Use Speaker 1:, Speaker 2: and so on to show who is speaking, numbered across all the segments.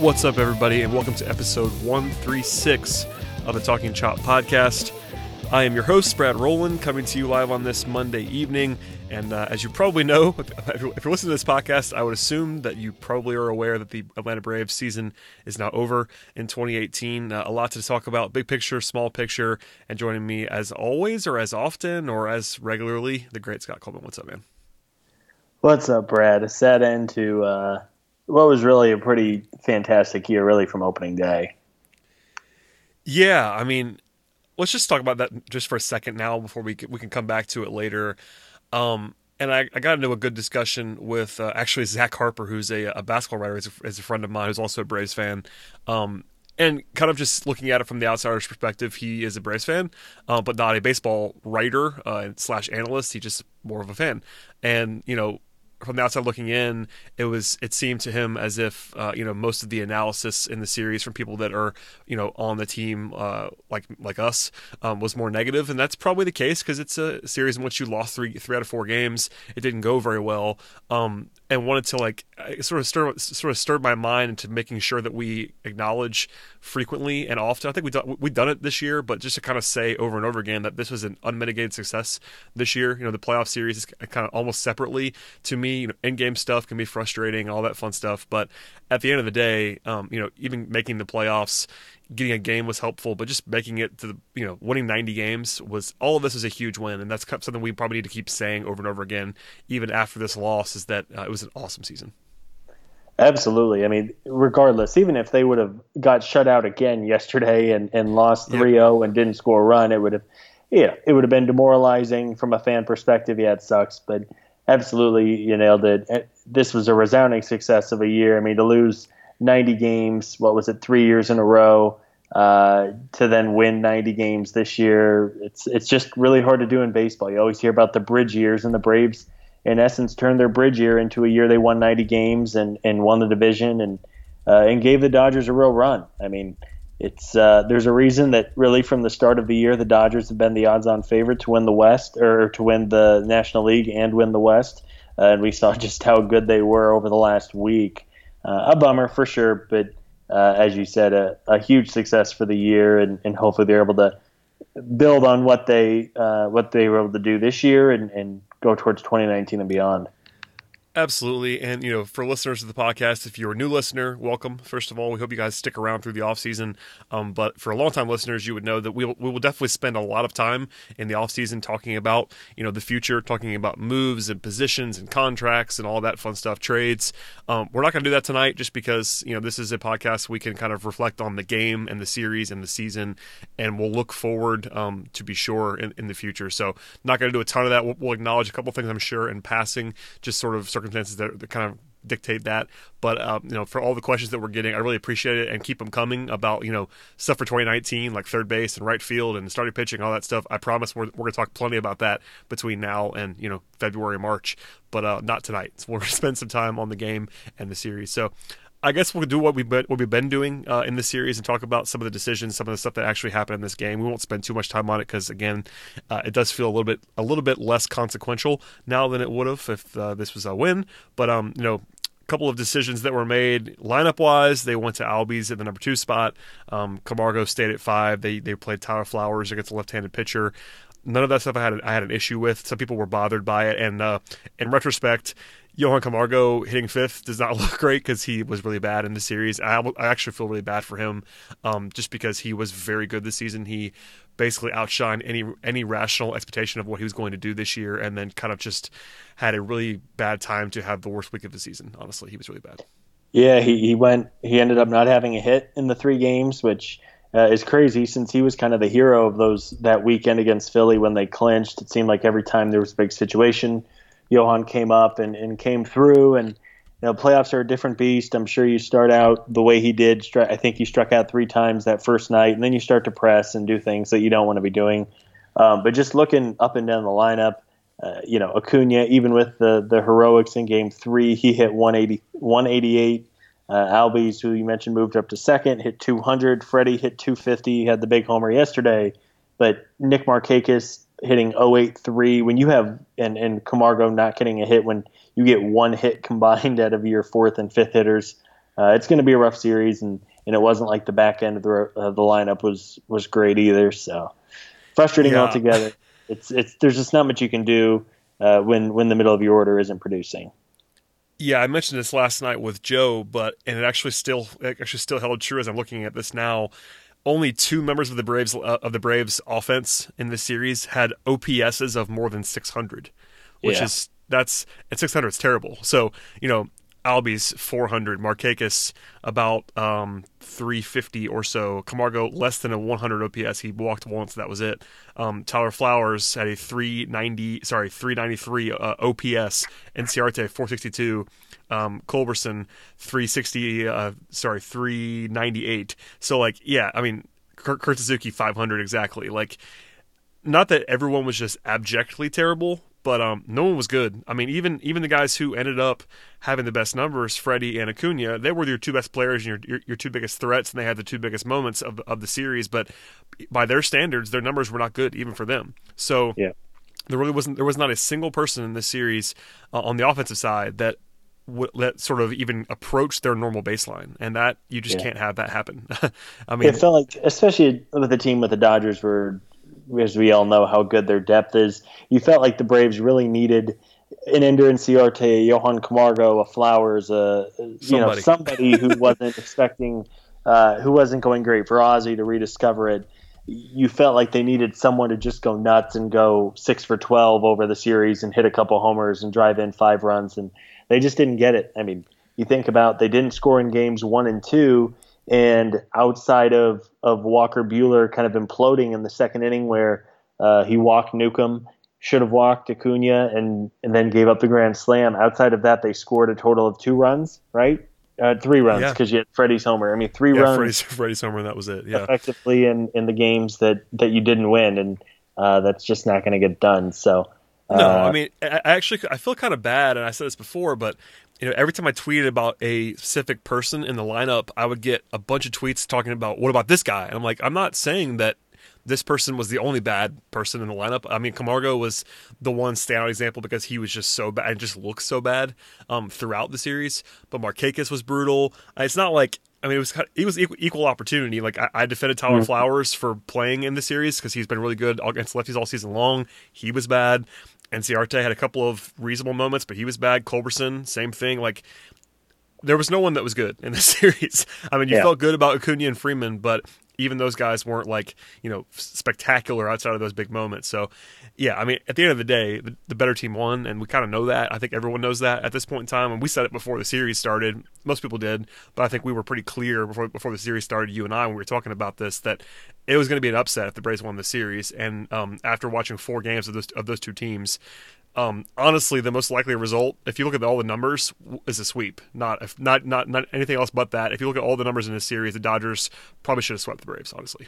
Speaker 1: What's up, everybody, and welcome to episode 136 of the Talking Chop podcast. I am your host, Brad Roland, coming to you live on this Monday evening. And uh, as you probably know, if you're listening to this podcast, I would assume that you probably are aware that the Atlanta Braves season is now over in 2018. Uh, a lot to talk about, big picture, small picture, and joining me as always, or as often, or as regularly, the great Scott Coleman. What's up, man?
Speaker 2: What's up, Brad? A set end to uh, what was really a pretty fantastic year, really from opening day.
Speaker 1: Yeah, I mean, let's just talk about that just for a second now before we we can come back to it later. Um, and I, I, got into a good discussion with uh, actually Zach Harper, who's a, a basketball writer, is a, is a, friend of mine, who's also a Braves fan. Um, and kind of just looking at it from the outsider's perspective, he is a Braves fan, uh, but not a baseball writer uh, slash analyst. He's just more of a fan. And you know, from the outside looking in, it was it seemed to him as if uh, you know most of the analysis in the series from people that are you know on the team uh, like like us um, was more negative, and that's probably the case because it's a series in which you lost three three out of four games. It didn't go very well, um, and wanted to like sort of stir sort of stirred my mind into making sure that we acknowledge frequently and often. I think we done, we've done it this year, but just to kind of say over and over again that this was an unmitigated success this year. You know, the playoff series is kind of almost separately to me. You know, in-game stuff can be frustrating, all that fun stuff, but at the end of the day, um, you know, even making the playoffs, getting a game was helpful, but just making it to the, you know, winning 90 games was all of this is a huge win, and that's something we probably need to keep saying over and over again, even after this loss, is that uh, it was an awesome season.
Speaker 2: Absolutely. I mean, regardless, even if they would have got shut out again yesterday and, and lost 3 0 and didn't score a run, it would have, yeah, it would have been demoralizing from a fan perspective. Yeah, it sucks, but absolutely, you nailed it. Eh, this was a resounding success of a year. I mean, to lose 90 games, what was it, three years in a row, uh, to then win 90 games this year, it's it's just really hard to do in baseball. You always hear about the bridge years, and the Braves – in essence turned their bridge year into a year they won 90 games and, and won the division and uh, and gave the Dodgers a real run. I mean, it's uh, there's a reason that really from the start of the year the Dodgers have been the odds-on favorite to win the West or to win the National League and win the West, uh, and we saw just how good they were over the last week. Uh, a bummer for sure, but uh, as you said, a, a, huge success for the year, and, and hopefully they're able to build on what they uh, what they were able to do this year and, and go towards 2019 and beyond.
Speaker 1: Absolutely. And, you know, for listeners of the podcast, if you're a new listener, welcome. First of all, we hope you guys stick around through the off season. Um, but for a long time listeners, you would know that we will, we will definitely spend a lot of time in the off season talking about, you know, the future, talking about moves and positions and contracts and all that fun stuff, trades. Um, we're not going to do that tonight just because, you know, this is a podcast we can kind of reflect on the game and the series and the season, and we'll look forward um, to be sure in, in, the future. So, not going to do a ton of that. We'll, we'll acknowledge a couple things, I'm sure, in passing, just sort of circumstances that, that kind of dictate that. But um, you know, for all the questions that we're getting, I really appreciate it and keep them coming about you know stuff for 2019, like third base and right field and starting pitching, all that stuff. I promise we're, we're going to talk plenty about that between now and you know February, March, but uh, not tonight. So we'll spend some time on the game and the series. So I guess we'll do what we've been, what we've been doing uh, in this series and talk about some of the decisions, some of the stuff that actually happened in this game. We won't spend too much time on it because again, uh, it does feel a little bit a little bit less consequential now than it would have if uh, this was a win. But um, you know, a couple of decisions that were made lineup wise, they went to Albies at the number two spot. Um, Camargo stayed at five. They they played Tyler Flowers against a left-handed pitcher none of that stuff I had I had an issue with. Some people were bothered by it, and uh, in retrospect, Johan Camargo hitting fifth does not look great because he was really bad in the series. I, I actually feel really bad for him, um, just because he was very good this season. He basically outshined any any rational expectation of what he was going to do this year, and then kind of just had a really bad time to have the worst week of the season. Honestly, he was really bad.
Speaker 2: Yeah, he, he went. He ended up not having a hit in the three games, which uh, is crazy since he was kind of the hero of those that weekend against Philly when they clinched. It seemed like every time there was a big situation, Johan came up and, and came through. And you know, playoffs are a different beast. I'm sure you start out the way he did. I think he struck out three times that first night, and then you start to press and do things that you don't want to be doing. Um, but just looking up and down the lineup, uh, you know, Acuna, even with the the heroics in Game Three, he hit 180, 188. Uh, Albies, who you mentioned, moved up to second, hit 200. Freddie hit 250. He had the big homer yesterday, but Nick Markakis hitting 083 when you have and and Camargo not getting a hit when you get one hit combined out of your fourth and fifth hitters, uh, it's going to be a rough series and and it wasn't like the back end of the uh, the lineup was was great either. So frustrating yeah. altogether. It's it's there's just not much you can do uh, when when the middle of your order isn't producing.
Speaker 1: Yeah, I mentioned this last night with Joe, but and it actually still it actually still held true as I'm looking at this now only two members of the Braves uh, of the Braves offense in this series had OPSs of more than 600, which yeah. is that's at 600 it's terrible. So you know Albies 400, Markakis about um, 350 or so, Camargo less than a 100 OPS. He walked once, that was it. Um, Tyler Flowers had a 390, sorry 393 uh, OPS, Inciarte 462 um, Culberson 360, uh, sorry, 398. So like, yeah, I mean, Kurt Suzuki 500 exactly. Like, not that everyone was just abjectly terrible, but um, no one was good. I mean, even even the guys who ended up having the best numbers, Freddie and Acuna, they were your two best players and your, your, your two biggest threats, and they had the two biggest moments of of the series. But by their standards, their numbers were not good even for them. So
Speaker 2: yeah.
Speaker 1: there really wasn't there was not a single person in this series uh, on the offensive side that that sort of even approach their normal baseline, and that you just yeah. can't have that happen. I mean,
Speaker 2: it felt like, especially with a team with the Dodgers, where as we all know how good their depth is, you felt like the Braves really needed an Ender Inciarte, Johan Camargo, a Flowers, a you know somebody who wasn't expecting, uh, who wasn't going great for Ozzie to rediscover it. You felt like they needed someone to just go nuts and go six for twelve over the series and hit a couple homers and drive in five runs and they just didn't get it. I mean, you think about they didn't score in games one and two, and outside of of Walker Buehler kind of imploding in the second inning where uh, he walked Newcomb, should have walked Acuna, and and then gave up the grand slam. Outside of that, they scored a total of two runs, right? Uh, three runs because yeah. you had Freddie's homer. I mean, three
Speaker 1: yeah,
Speaker 2: runs.
Speaker 1: Freddie's, Freddie's homer, that was it. Yeah,
Speaker 2: effectively in in the games that that you didn't win, and uh, that's just not going to get done. So
Speaker 1: no, uh, I mean, I actually I feel kind of bad, and I said this before, but you know, every time I tweeted about a specific person in the lineup, I would get a bunch of tweets talking about what about this guy, and I'm like, I'm not saying that this person was the only bad person in the lineup. I mean, Camargo was the one standout example because he was just so bad and just looked so bad um, throughout the series. But Markakis was brutal. It's not like I mean, it was it was equal, equal opportunity. Like I, I defended Tyler mm-hmm. Flowers for playing in the series because he's been really good against lefties all season long. He was bad. Inciarte had a couple of reasonable moments, but he was bad. Culberson, same thing. Like there was no one that was good in this series. I mean, you yeah. felt good about Acuna and Freeman, but even those guys weren't like you know spectacular outside of those big moments. So yeah, I mean at the end of the day, the, the better team won, and we kind of know that. I think everyone knows that at this point in time, and we said it before the series started. Most people did, but I think we were pretty clear before before the series started. You and I, when we were talking about this, that it was going to be an upset if the Braves won the series. And um, after watching four games of those of those two teams, um, honestly, the most likely result, if you look at all the numbers, is a sweep. Not if not not not anything else but that. If you look at all the numbers in this series, the Dodgers probably should have swept the Braves. Honestly.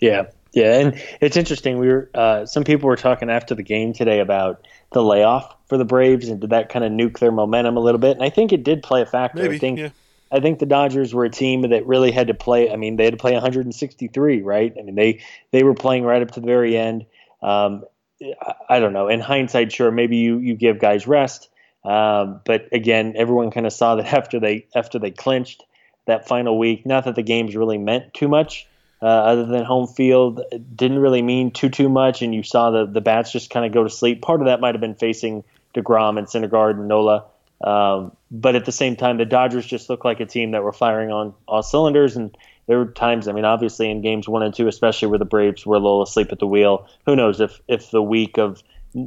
Speaker 2: Yeah, yeah, and it's interesting. We were uh, some people were talking after the game today about the layoff for the Braves and did that kind of nuke their momentum a little bit? And I think it did play a factor.
Speaker 1: Maybe,
Speaker 2: I think.
Speaker 1: Yeah.
Speaker 2: I think the Dodgers were a team that really had to play. I mean, they had to play 163, right? I mean, they they were playing right up to the very end. Um, I don't know. In hindsight, sure, maybe you you give guys rest, um, but again, everyone kind of saw that after they after they clinched that final week. Not that the games really meant too much, uh, other than home field, it didn't really mean too too much, and you saw the the bats just kind of go to sleep. Part of that might have been facing Degrom and Syndergaard and Nola. Um, but at the same time, the Dodgers just looked like a team that were firing on all cylinders. And there were times, I mean, obviously in games one and two, especially where the Braves were a little asleep at the wheel. Who knows if if the week of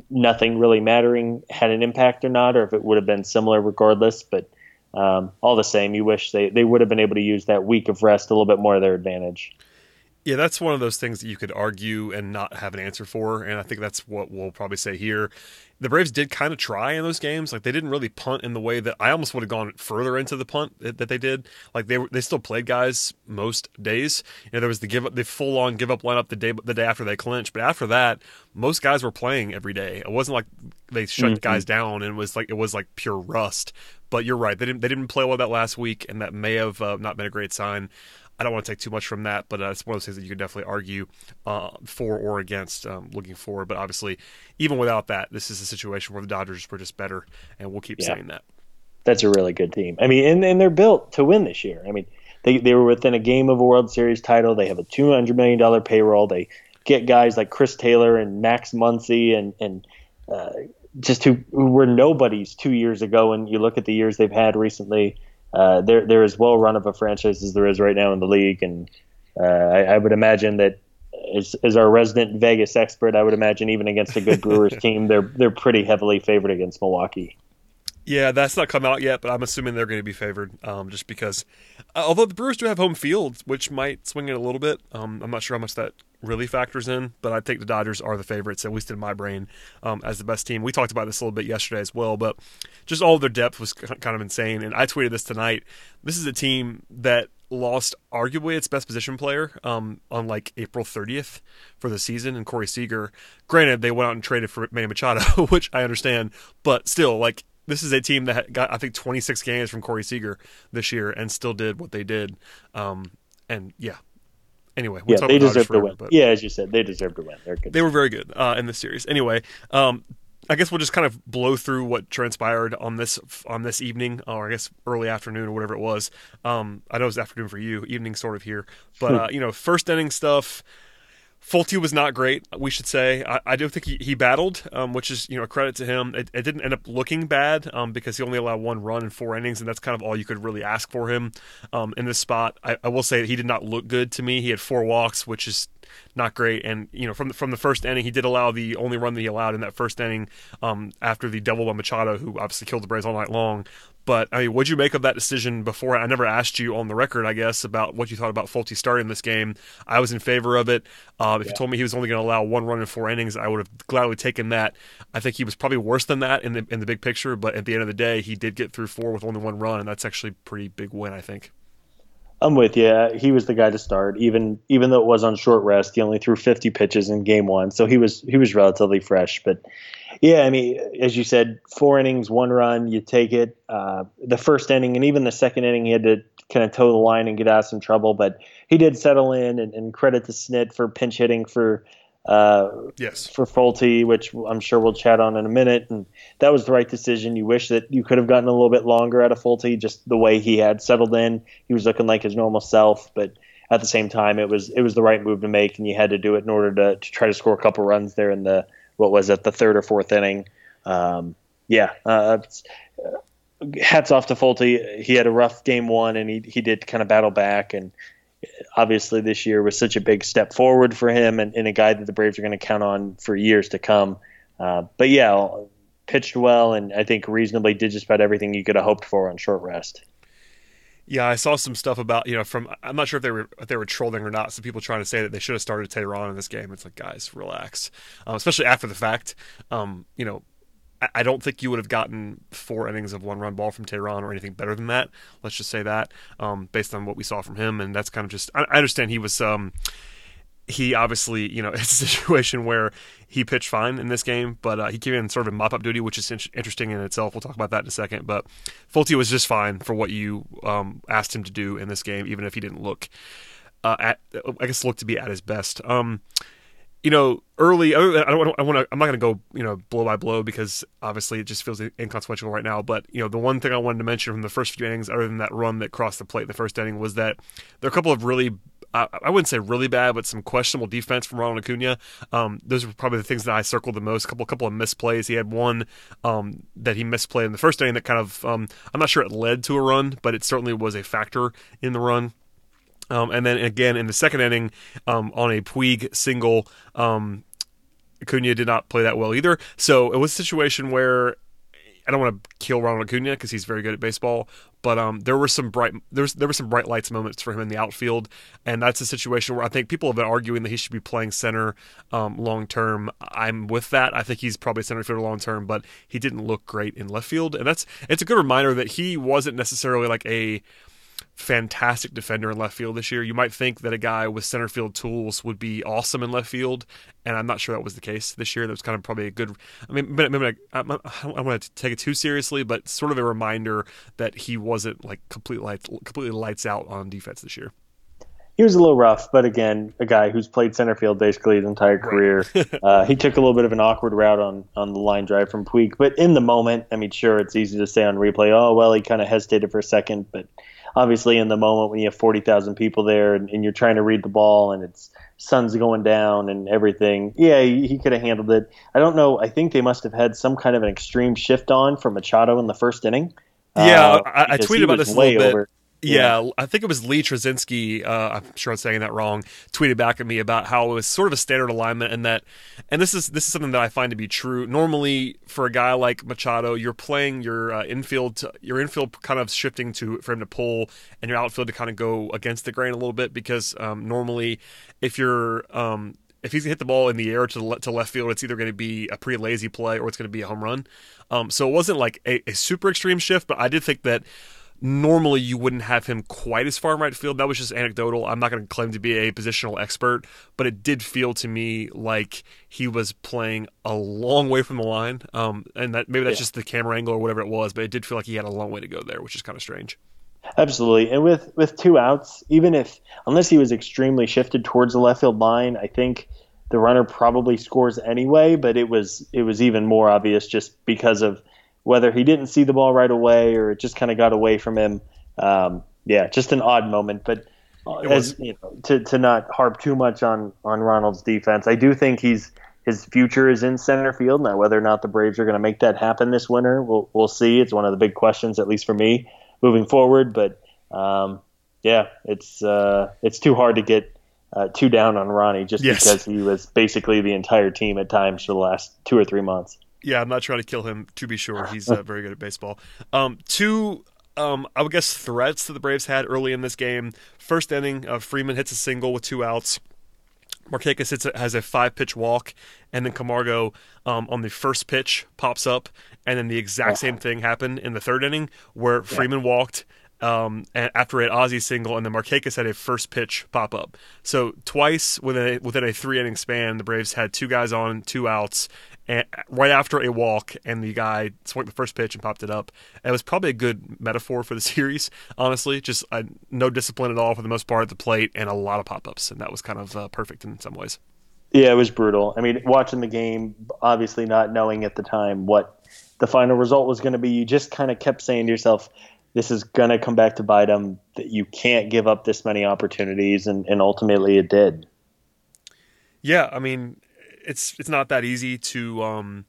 Speaker 2: nothing really mattering had an impact or not, or if it would have been similar regardless. But um, all the same, you wish they, they would have been able to use that week of rest a little bit more to their advantage.
Speaker 1: Yeah, that's one of those things that you could argue and not have an answer for, and I think that's what we'll probably say here. The Braves did kind of try in those games, like they didn't really punt in the way that I almost would have gone further into the punt that they did. Like they were, they still played guys most days. You know, there was the give up, the full on give up lineup the day the day after they clinched, but after that, most guys were playing every day. It wasn't like they shut mm-hmm. guys down and it was like it was like pure rust. But you're right, they didn't they didn't play well that last week, and that may have uh, not been a great sign. I don't want to take too much from that, but uh, it's one of those things that you could definitely argue uh, for or against um, looking forward. But obviously, even without that, this is a situation where the Dodgers were just better, and we'll keep yeah. saying that.
Speaker 2: That's a really good team. I mean, and, and they're built to win this year. I mean, they, they were within a game of a World Series title. They have a $200 million payroll. They get guys like Chris Taylor and Max Muncy and, and uh, just who, who were nobodies two years ago. And you look at the years they've had recently – uh, they're they're as well run of a franchise as there is right now in the league, and uh, I, I, would imagine that as, as our resident Vegas expert, I would imagine even against a good Brewers team, they're they're pretty heavily favored against Milwaukee.
Speaker 1: Yeah, that's not come out yet, but I'm assuming they're going to be favored, um, just because. Uh, although the Brewers do have home field, which might swing it a little bit. Um, I'm not sure how much that really factors in, but I think the Dodgers are the favorites, at least in my brain, um, as the best team. We talked about this a little bit yesterday as well, but just all their depth was kind of insane. And I tweeted this tonight. This is a team that lost arguably its best position player um, on like April 30th for the season and Corey Seager. Granted, they went out and traded for Manny Machado, which I understand, but still, like this is a team that got I think 26 games from Corey Seager this year and still did what they did. Um, and yeah. Anyway,
Speaker 2: we'll yeah, they deserve to win. But yeah, as you said, they deserve to win. They're good.
Speaker 1: They were very good uh, in this series. Anyway, um, I guess we'll just kind of blow through what transpired on this on this evening, or I guess early afternoon or whatever it was. Um, I know it was afternoon for you, evening sort of here, but uh, you know, first inning stuff. Folty was not great, we should say. I, I do think he, he battled, um, which is you know a credit to him. It, it didn't end up looking bad um, because he only allowed one run in four innings, and that's kind of all you could really ask for him um, in this spot. I, I will say that he did not look good to me. He had four walks, which is not great. And you know, from the, from the first inning, he did allow the only run that he allowed in that first inning um, after the double by Machado, who obviously killed the Braves all night long. But I mean, what'd you make of that decision before? I never asked you on the record, I guess, about what you thought about Folty starting this game. I was in favor of it. Um, if yeah. you told me he was only going to allow one run in four innings, I would have gladly taken that. I think he was probably worse than that in the in the big picture, but at the end of the day, he did get through four with only one run, and that's actually a pretty big win, I think.
Speaker 2: I'm with you. He was the guy to start, even even though it was on short rest. He only threw 50 pitches in game one, so he was he was relatively fresh. But yeah, I mean, as you said, four innings, one run, you take it. Uh, the first inning and even the second inning, he had to kind of toe the line and get out of some trouble, but he did settle in. And, and credit to Snit for pinch hitting for uh,
Speaker 1: yes.
Speaker 2: for Folty, which I'm sure we'll chat on in a minute. And that was the right decision. You wish that you could have gotten a little bit longer out of Folty, just the way he had settled in. He was looking like his normal self, but at the same time, it was it was the right move to make, and you had to do it in order to, to try to score a couple runs there in the what was it the third or fourth inning. Um, yeah, uh, hats off to Folty. He had a rough game one, and he he did kind of battle back and obviously this year was such a big step forward for him and, and a guy that the Braves are going to count on for years to come. Uh, but yeah, pitched well and I think reasonably did just about everything you could have hoped for on short rest.
Speaker 1: Yeah, I saw some stuff about you know from I'm not sure if they were if they were trolling or not. Some people trying to say that they should have started Teheran in this game. It's like guys, relax, um, especially after the fact. Um, you know, I don't think you would have gotten four innings of one run ball from Teheran or anything better than that. Let's just say that, um, based on what we saw from him, and that's kind of just. I, understand he was. Um, he obviously, you know, it's a situation where he pitched fine in this game, but uh, he came in sort of in mop up duty, which is in- interesting in itself. We'll talk about that in a second. But Folty was just fine for what you um, asked him to do in this game, even if he didn't look uh, at, I guess, look to be at his best. Um, you know, early. I don't. I want to. I'm not going to go. You know, blow by blow because obviously it just feels inconsequential right now. But you know, the one thing I wanted to mention from the first few innings, other than that run that crossed the plate in the first inning, was that there are a couple of really I, I, wouldn't say really bad, but some questionable defense from Ronald Acuna. Um, those were probably the things that I circled the most. A couple, couple of misplays. He had one um, that he misplayed in the first inning that kind of, um, I'm not sure it led to a run, but it certainly was a factor in the run. Um, and then again in the second inning, um, on a Puig single, um, Acuna did not play that well either. So it was a situation where I don't want to kill Ronald Acuna because he's very good at baseball, but um, there were some bright there was, there were some bright lights moments for him in the outfield, and that's a situation where I think people have been arguing that he should be playing center um, long term. I'm with that. I think he's probably center fielder long term, but he didn't look great in left field, and that's it's a good reminder that he wasn't necessarily like a fantastic defender in left field this year. You might think that a guy with center field tools would be awesome in left field, and I'm not sure that was the case this year. That was kind of probably a good. I mean, maybe I, I, I don't want to take it too seriously, but sort of a reminder that he wasn't like completely lights, completely lights out on defense this year.
Speaker 2: He was a little rough, but again, a guy who's played center field basically his entire career. Uh, he took a little bit of an awkward route on on the line drive from Puig, but in the moment, I mean, sure, it's easy to say on replay, oh well, he kind of hesitated for a second, but obviously in the moment when you have 40,000 people there and, and, you're trying to read the ball and it's sun's going down and everything. Yeah, he, he could have handled it. I don't know. I think they must have had some kind of an extreme shift on for Machado in the first inning.
Speaker 1: Yeah, uh, I, I, tweeted about this a little bit. Over. Yeah, I think it was Lee Trzcinski. Uh, I'm sure I'm saying that wrong. Tweeted back at me about how it was sort of a standard alignment, and that, and this is this is something that I find to be true. Normally, for a guy like Machado, you're playing your uh, infield, to, your infield kind of shifting to for him to pull, and your outfield to kind of go against the grain a little bit because um, normally, if you're um, if he's gonna hit the ball in the air to le- to left field, it's either going to be a pretty lazy play or it's going to be a home run. Um, so it wasn't like a, a super extreme shift, but I did think that normally you wouldn't have him quite as far in right field. That was just anecdotal. I'm not going to claim to be a positional expert, but it did feel to me like he was playing a long way from the line. Um, and that maybe that's yeah. just the camera angle or whatever it was, but it did feel like he had a long way to go there, which is kind of strange.
Speaker 2: Absolutely, and with with two outs, even if unless he was extremely shifted towards the left field line, I think the runner probably scores anyway. But it was it was even more obvious just because of whether he didn't see the ball right away or it just kind of got away from him. Um, yeah, just an odd moment. But as you know, to to not harp too much on on Ronald's defense, I do think he's his future is in center field. Now, whether or not the Braves are going to make that happen this winter, we'll we'll see. It's one of the big questions, at least for me, moving forward. But um, yeah, it's uh, it's too hard to get uh, too down on Ronnie just yes. because he was basically the entire team at times for the last two or three months.
Speaker 1: Yeah, I'm not trying to kill him. To be sure, he's uh, very good at baseball. Um, two, um, I would guess threats that the Braves had early in this game. First inning, uh, Freeman hits a single with two outs. Markakis hits a, has a five pitch walk, and then Camargo um, on the first pitch pops up, and then the exact same thing happened in the third inning where Freeman walked. Um, after an Ozzie single, and then Markakis had a first pitch pop up. So twice within a, within a three inning span, the Braves had two guys on, two outs, and right after a walk, and the guy swung the first pitch and popped it up. It was probably a good metaphor for the series, honestly. Just uh, no discipline at all for the most part at the plate, and a lot of pop ups, and that was kind of uh, perfect in some ways.
Speaker 2: Yeah, it was brutal. I mean, watching the game, obviously not knowing at the time what the final result was going to be, you just kind of kept saying to yourself, "This is going to come back to bite them. That you can't give up this many opportunities," and, and ultimately it did.
Speaker 1: Yeah, I mean, it's it's not that easy to um,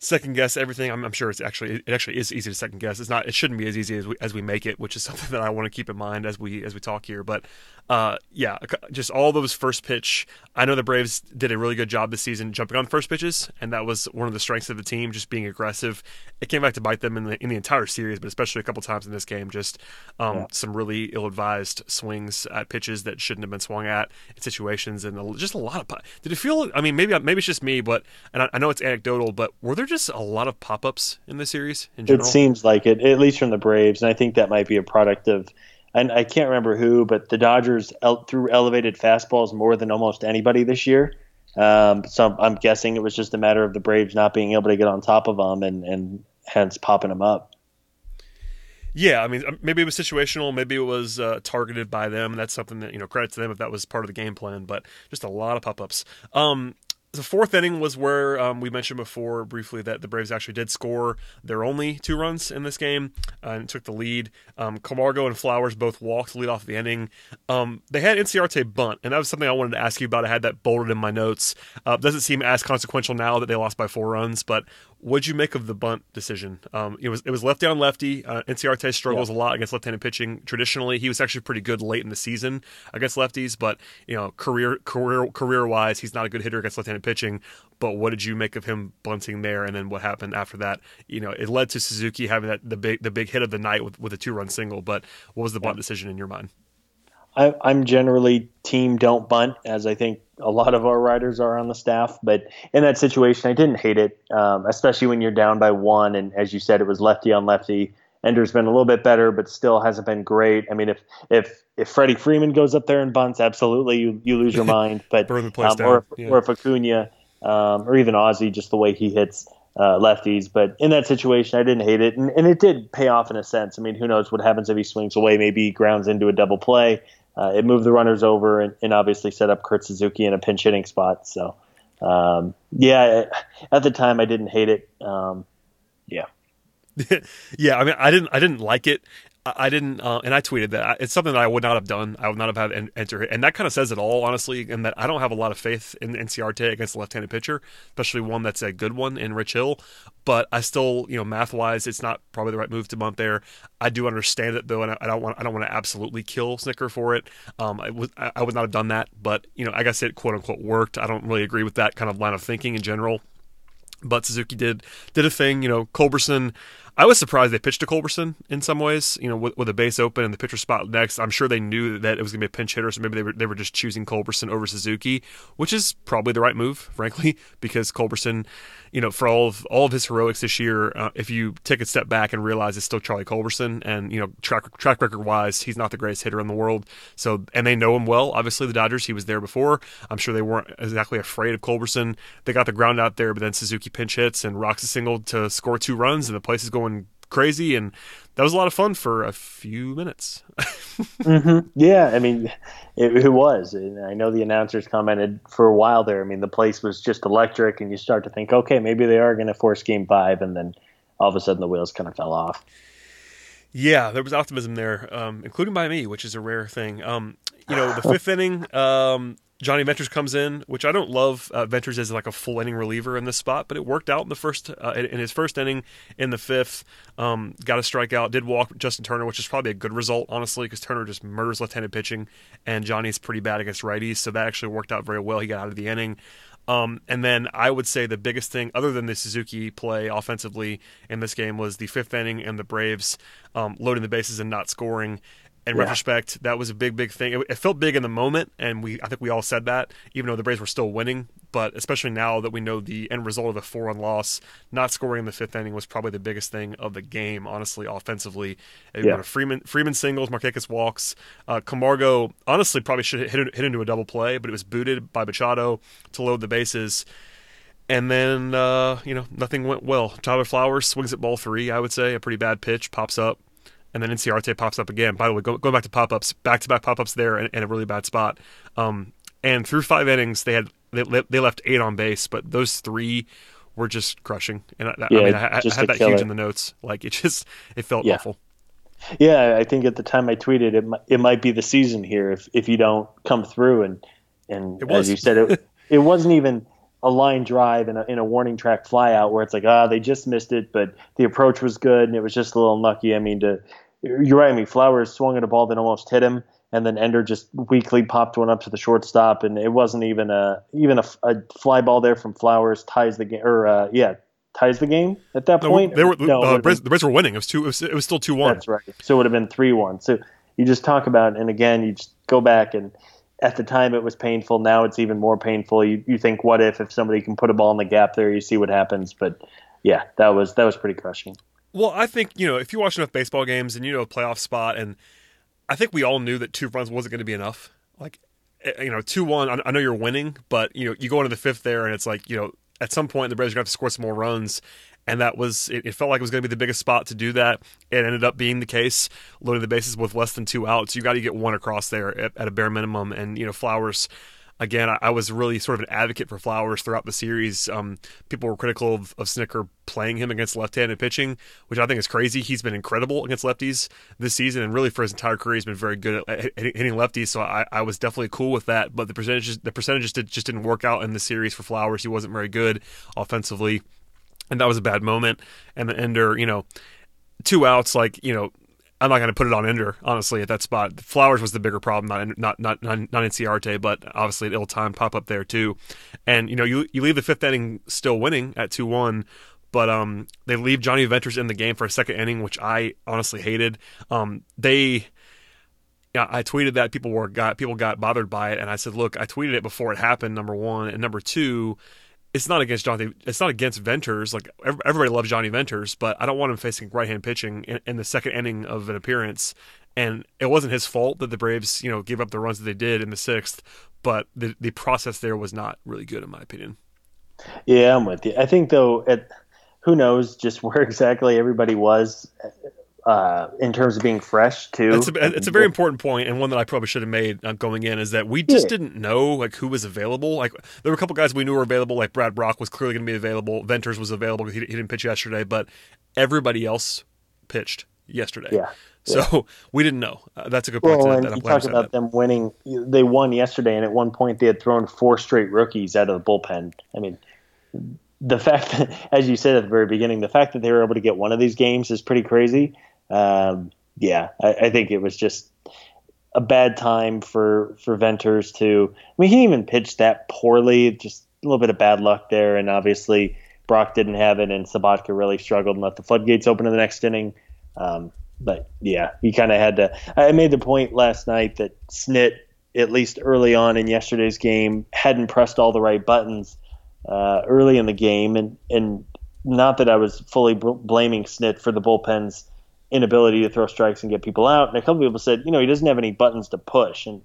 Speaker 1: second guess everything. I'm, I'm, sure it's actually it actually is easy to second guess. It's not. It shouldn't be as easy as we as we make it, which is something that I want to keep in mind as we as we talk here. But uh, yeah, just all those first pitch. I know the Braves did a really good job this season jumping on first pitches, and that was one of the strengths of the team, just being aggressive. It came back to bite them in the in the entire series, but especially a couple times in this game. Just um, yeah. some really ill-advised swings at pitches that shouldn't have been swung at in situations, and just a lot of. Did it feel? I mean, maybe maybe it's just me, but and I, I know it's anecdotal, but were there just a lot of pop-ups in the series? In
Speaker 2: general? It seems like it, at least from the Braves, and I think that might be a product of and I can't remember who, but the Dodgers el- threw elevated fastballs more than almost anybody this year. Um, so I'm, I'm, guessing it was just a matter of the Braves not being able to get on top of them and, and hence popping them up.
Speaker 1: Yeah, I mean, um, maybe it was situational. Maybe it was uh, targeted by them. That's something that you know credit to them if that was part of the game plan. But just a lot of pop ups. Um, the fourth inning was where um, we mentioned before briefly that the Braves actually did score their only two runs in this game uh, and took the lead. Um, Camargo and Flowers both walked lead off the inning. Um, they had Inciarte bunt, and that was something I wanted to ask you about. I had that bolded in my notes. Uh, doesn't seem as consequential now that they lost by four runs, but What'd you make of the bunt decision? Um, it was it was lefty on lefty. Uh, Inciarte struggles yeah. a lot against left-handed pitching. Traditionally, he was actually pretty good late in the season against lefties, but you know, career career career wise, he's not a good hitter against left-handed pitching. But what did you make of him bunting there, and then what happened after that? You know, it led to Suzuki having that the big the big hit of the night with, with a two-run single. But what was the bunt decision in your mind?
Speaker 2: I, I'm generally team don't bunt, as I think a lot of our riders are on the staff. But in that situation, I didn't hate it, um, especially when you're down by one. And as you said, it was lefty on lefty. Ender's been a little bit better, but still hasn't been great. I mean, if if if Freddie Freeman goes up there and bunts, absolutely you, you lose your mind. But
Speaker 1: Burn the place
Speaker 2: um. Or,
Speaker 1: yeah.
Speaker 2: or if Acuna um, or even Ozzie, just the way he hits uh, lefties. But in that situation, I didn't hate it, and, and it did pay off in a sense. I mean, who knows what happens if he swings away? Maybe he grounds into a double play uh, it moved the runners over and, and, obviously set up Kurt Suzuki in a pinch hitting spot. So, um, yeah, at the time I didn't hate it. Um, yeah.
Speaker 1: yeah, I mean, I didn't, I didn't like it, I didn't, uh, and I tweeted that it's something that I would not have done. I would not have had an Ender and that kind of says it all, honestly. And that I don't have a lot of faith in Inciarte against a left-handed pitcher, especially one that's a good one in Rich Hill. But I still, you know, math-wise, it's not probably the right move to bunt there. I do understand it though, and I don't want, I don't want to absolutely kill Snitker for it. Um, I, was, I would not have done that, but you know, I guess it quote unquote worked. I don't really agree with that kind of line of thinking in general but Suzuki did did a thing. You know, Culberson. I was surprised they pitched to Culberson in some ways. You know, with, with a base open and the pitcher spot next. I'm sure they knew that it was going to be a pinch hitter, so maybe they were they were just choosing Culberson over Suzuki, which is probably the right move, frankly, because Culberson you know, for all of all of his heroics this year, uh, if you take a step back and realize it's still Charlie Culberson, and you know, track track record wise, he's not the greatest hitter in the world. So, and they know him well. Obviously, the Dodgers, he was there before. I'm sure they weren't exactly afraid of Culberson. They got the ground out there, but then Suzuki pinch hits and rocks a single to score two runs, and the place is going crazy. And that was a lot of fun for a few minutes.
Speaker 2: mm-hmm. Yeah, I mean, it, it, was. And I know the announcers commented for a while there. I mean, the place was just electric, and you start to think, okay, maybe they are going to force Game Five, and then all of a sudden the wheels kind of fell off.
Speaker 1: Yeah, there was optimism there, um, including by me, which is a rare thing. Um, you know, the fifth inning, um, Jonny Venters comes in, which I don't love uh, Venters as like a full inning reliever in this spot, but it worked out in the first uh, in his first inning in the fifth. Um, got a strikeout, did walk Justin Turner, which is probably a good result honestly because Turner just murders left-handed pitching, and Johnny's pretty bad against righties, so that actually worked out very well. He got out of the inning. Um, and then I would say the biggest thing, other than the Suzuki play offensively in this game, was the fifth inning and the Braves um, loading the bases and not scoring in yeah. retrospect, that was a big, big thing. It, it, felt big in the moment, and we I think we all said that, even though the Braves were still winning. But especially now that we know the end result of a four-run loss, not scoring in the fifth inning was probably the biggest thing of the game. Honestly, offensively, yeah. Freeman Freeman singles, Markakis walks, uh, Camargo honestly probably should have hit, hit into a double play, but it was booted by Machado to load the bases. And then, uh, you know, nothing went well. Tyler Flowers swings at ball three, I would say. A pretty bad pitch, pops up and then Inciarte pops up again. By the way, go, going back to pop ups, back to back pop ups there in, in, a really bad spot. Um, and through five innings, they had they, they left eight on base, but those three were just crushing. And I, yeah, I mean, I, I had that huge in the notes. Like it just it felt
Speaker 2: yeah.
Speaker 1: awful.
Speaker 2: Yeah, I think at the time I tweeted it, might, it might be the season here if if you don't come through and and as you said it it wasn't even a line drive in a, in a warning track flyout where it's like ah they just missed it but the approach was good and it was just a little lucky. I mean to you're right. I mean, Flowers swung at a ball that almost hit him, and then Ender just weakly popped one up to the shortstop, and it wasn't even a even a, a fly ball there from Flowers ties the game, or uh, yeah, ties the game at that
Speaker 1: no,
Speaker 2: point.
Speaker 1: They were no, uh, the Braves were winning. It was two. It was, it was still two one.
Speaker 2: That's right. So it would have been three one. So you just talk about, and again, you just go back and. At the time, it was painful. Now it's even more painful. You, you think, what if if somebody can put a ball in the gap there? You see what happens. But yeah, that was that was pretty crushing.
Speaker 1: Well, I think you know if you watch enough baseball games and you know a playoff spot, and I think we all knew that two runs wasn't going to be enough. Like, eh, you know, two one. I know you're winning, but you know you go into the fifth there, and it's like you know at some point the Braves are going to have to score some more runs, and that was it, it felt like it was going to be the biggest spot to do that. It ended up being the case, loading the bases with less than two outs. You got to get one across there at, at a bare minimum, and you know Flowers again, I, I, was really sort of an advocate for Flowers throughout the series. Um, people were critical of, of Snitker playing him against left-handed pitching, which I think is crazy. He's been incredible against lefties this season, and really for his entire career, he's been very good at hitting lefties. So I, I was definitely cool with that. But the percentages, the percentages did, just didn't work out in the series for Flowers. He wasn't very good offensively, and that was a bad moment. And the ender, you know, two outs, like you know, I'm not going to put it on Ender, honestly, at that spot. Flowers was the bigger problem, not not not not, not Inciarte, but obviously an ill time pop up there too. And you know, you you leave the fifth inning still winning at two one, but um, they leave Johnny Venters in the game for a second inning, which I honestly hated. Um, they. Yeah, I tweeted that people were got people got bothered by it, and I said, "Look, I tweeted it before it happened." Number one, and number two, it's not against Johnny. It's not against Venters. Like everybody loves Johnny Venters, but I don't want him facing right hand pitching in, in, the second inning of an appearance. And it wasn't his fault that the Braves, you know, gave up the runs that they did in the sixth, but the the process there was not really good in my opinion.
Speaker 2: Yeah, I'm with you. I think though, at who knows just where exactly everybody was uh, in terms of being fresh too.
Speaker 1: It's a, it's a very important point, and one that I probably should have made uh, going in is that we just yeah. didn't know like who was available. Like there were a couple guys we knew were available, like Brad Brach was clearly going to be available. Venters was available; he, he didn't pitch yesterday, but everybody else pitched yesterday.
Speaker 2: Yeah.
Speaker 1: So yeah. we didn't know. Uh, that's a good point.
Speaker 2: Well, and you talk about that. them winning. They won yesterday, and at one point they had thrown four straight rookies out of the bullpen. I mean, the fact that, as you said at the very beginning, the fact that they were able to get one of these games is pretty crazy um, yeah, I, I, think it was just a bad time for for Venters to. I mean, he even pitch that poorly. Just a little bit of bad luck there, and obviously Brach didn't have it, and Sobotka really struggled and let the floodgates open in the next inning. Um, but yeah, he kind of had to. I made the point last night that Snit, at least early on in yesterday's game, hadn't pressed all the right buttons uh, early in the game, and and not that I was fully blaming Snit for the bullpen's inability to throw strikes and get people out. And a couple people said, you know, he doesn't have any buttons to push. And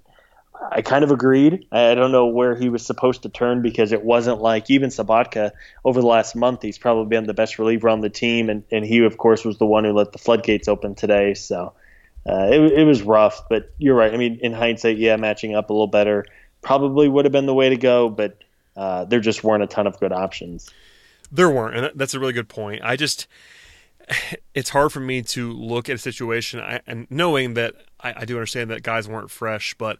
Speaker 2: I kind of agreed. I don't know where he was supposed to turn because it wasn't like even Sobotka over the last month, he's probably been the best reliever on the team. And, and he, of course, was the one who let the floodgates open today. So uh, it, it was rough. But you're right. I mean, in hindsight, yeah, matching up a little better probably would have been the way to go. But uh, there just weren't a ton of good options.
Speaker 1: There weren't. And that's a really good point. I just it's hard for me to look at a situation I, and knowing that I, I, do understand that guys weren't fresh, but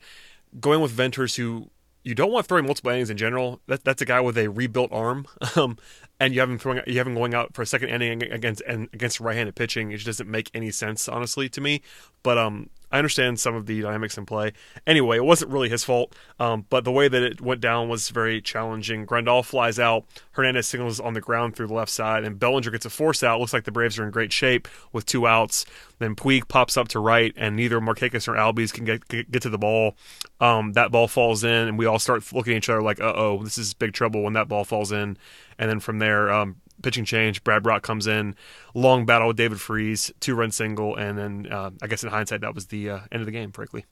Speaker 1: going with Venters who you don't want throwing multiple innings in general. That, that's a guy with a rebuilt arm, um, and you have him throwing, you have him going out for a second inning against and against right-handed pitching. It just doesn't make any sense, honestly, to me. But um, I understand some of the dynamics in play. Anyway, it wasn't really his fault, um, but the way that it went down was very challenging. Grandal flies out, Hernandez signals on the ground through the left side, and Bellinger gets a force out. Looks like the Braves are in great shape with two outs. Then Puig pops up to right, and neither Markakis or Albies can get get to the ball. Um, that ball falls in, and we all start looking at each other like, "Uh oh, this is big trouble." When that ball falls in, and then from there, um, pitching change. Brad Brach comes in, long battle with David Freese, two run single, and then uh, I guess in hindsight that was the uh, end of the game, frankly.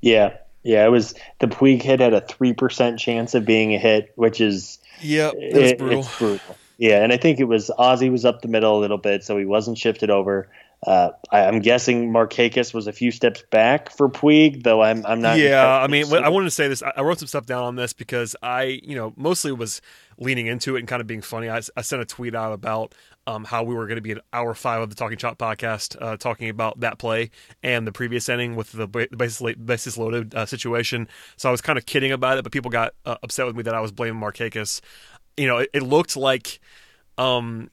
Speaker 2: Yeah, yeah, it was the Puig hit had a three percent chance of being a hit, which is
Speaker 1: yeah, it, brutal.
Speaker 2: It's brutal. Yeah, and I think it was Ozzie was up the middle a little bit, so he wasn't shifted over. Uh, I, am guessing Markakis was a few steps back for Puig, though I'm I'm not.
Speaker 1: Yeah, I mean, I wanted to say this. I wrote some stuff down on this because I, you know, mostly was leaning into it and kind of being funny. I, I sent a tweet out about um, how we were going to be at hour five of the Talking Chop podcast, uh, talking about that play and the previous inning with the basis, basis loaded uh, situation. So I was kind of kidding about it, but people got uh, upset with me that I was blaming Markakis. You know, it, it looked like. Um,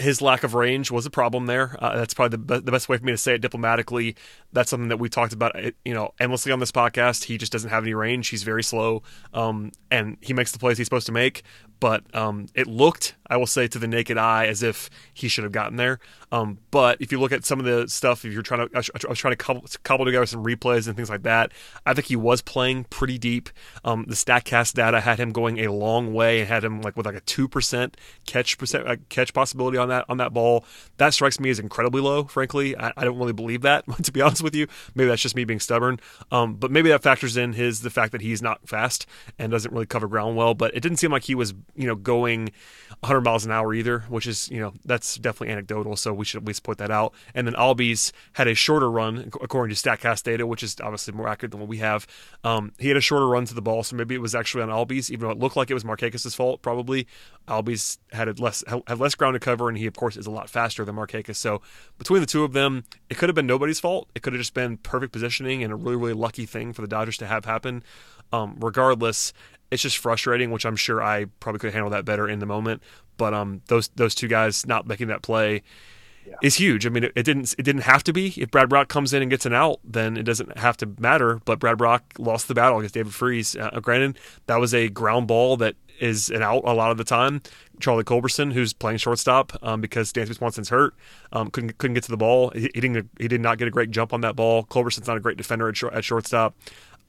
Speaker 1: his lack of range was a problem there. Uh, that's probably the, the best way for me to say it diplomatically. That's something that we talked about, uh, you know, endlessly on this podcast. He just doesn't have any range. He's very slow, um, and he makes the plays he's supposed to make. But um, it looked, I will say, to the naked eye, as if he should have gotten there. Um, but if you look at some of the stuff, if you're trying to, I was trying to cobble, together some replays and things like that. I think he was playing pretty deep. Um, the Statcast data had him going a long way and had him like with like a two percent catch percent uh, catch possibility on that on that ball. That strikes me as incredibly low. Frankly, I, I, don't really believe that. To be honest with you, maybe that's just me being stubborn. Um, but maybe that factors in his the fact that he's not fast and doesn't really cover ground well. But it didn't seem like he was you know going 100 miles an hour either, which is you know that's definitely anecdotal. So we should at least put that out. And then Albies had a shorter run according to Statcast data, which is obviously more accurate than what we have. Um, he had a shorter run to the ball, so maybe it was actually on Albies, even though it looked like it was Markakis' fault. Probably Albies had less had less ground to cover, and he of course is a lot faster than Markakis. So between the two of them, it could have been nobody's fault. It could have just been perfect positioning and a really really lucky thing for the Dodgers to have happen. Um, regardless, it's just frustrating, which I'm sure I probably could handle that better in the moment. But um, those those two guys not making that play yeah. is huge. I mean, it, it, didn't it didn't have to be. If Brad Brach comes in and gets an out, then it doesn't have to matter. But Brad Brach lost the battle against David Freese. Uh, granted, that was a ground ball that is an out a lot of the time. Charlie Culberson, who's playing shortstop um, because Dansby Swanson's hurt, um, couldn't couldn't get to the ball. He, he, didn't he did not get a great jump on that ball. Culberson's not a great defender at, short, at shortstop.